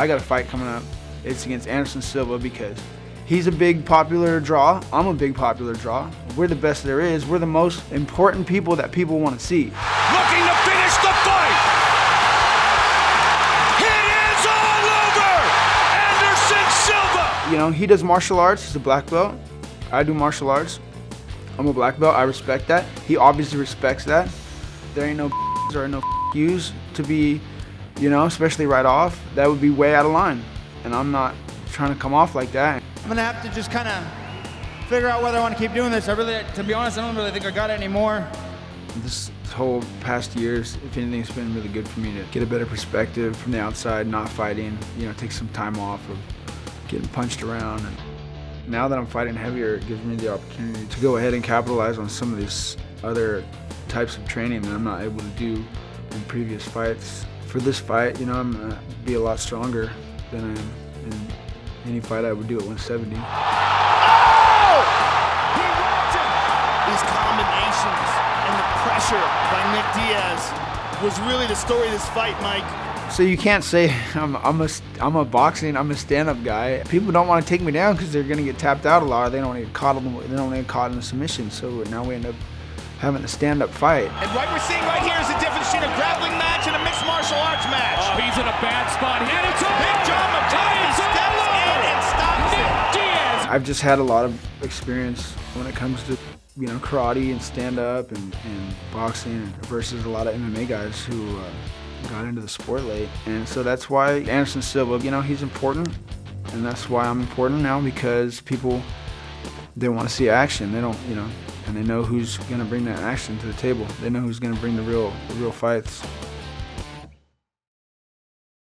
I got a fight coming up. It's against Anderson Silva because he's a big popular draw. I'm a big popular draw. We're the best there is. We're the most important people that people want to see. Looking to finish the fight. It is all over. Anderson Silva. You know, he does martial arts. He's a black belt. I do martial arts. I'm a black belt. I respect that. He obviously respects that. There ain't no or no yous to be, you know, especially right off. That would be way out of line. And I'm not trying to come off like that. I'm gonna have to just kind of figure out whether I want to keep doing this. I really, to be honest, I don't really think I got it anymore. This whole past years, if anything, it's been really good for me to get a better perspective from the outside, not fighting, you know, take some time off of getting punched around. And now that I'm fighting heavier, it gives me the opportunity to go ahead and capitalize on some of these other types of training that I'm not able to do in previous fights. For this fight, you know, I'm gonna be a lot stronger than I am in any fight I would do at 170. Oh! These combinations and the pressure by Nick Diaz was really the story of this fight, Mike. So you can't say I'm, I'm a I'm a boxing I'm a stand-up guy. People don't want to take me down because they're gonna get tapped out a lot. Or they don't want to get caught in they don't want to get caught in a submission. So now we end up having a stand-up fight. And what we're seeing right here is the difference between a grappling match and a mixed martial arts match. Oh, he's in a bad spot. And it's all Big John over. McCarthy steps in and stops Nick it. Diaz. I've just had a lot of experience when it comes to you know karate and stand-up and, and boxing versus a lot of MMA guys who uh, got into the sport late. And so that's why Anderson Silva, you know, he's important, and that's why I'm important now because people they want to see action. They don't, you know, and they know who's gonna bring that action to the table. They know who's gonna bring the real, the real fights.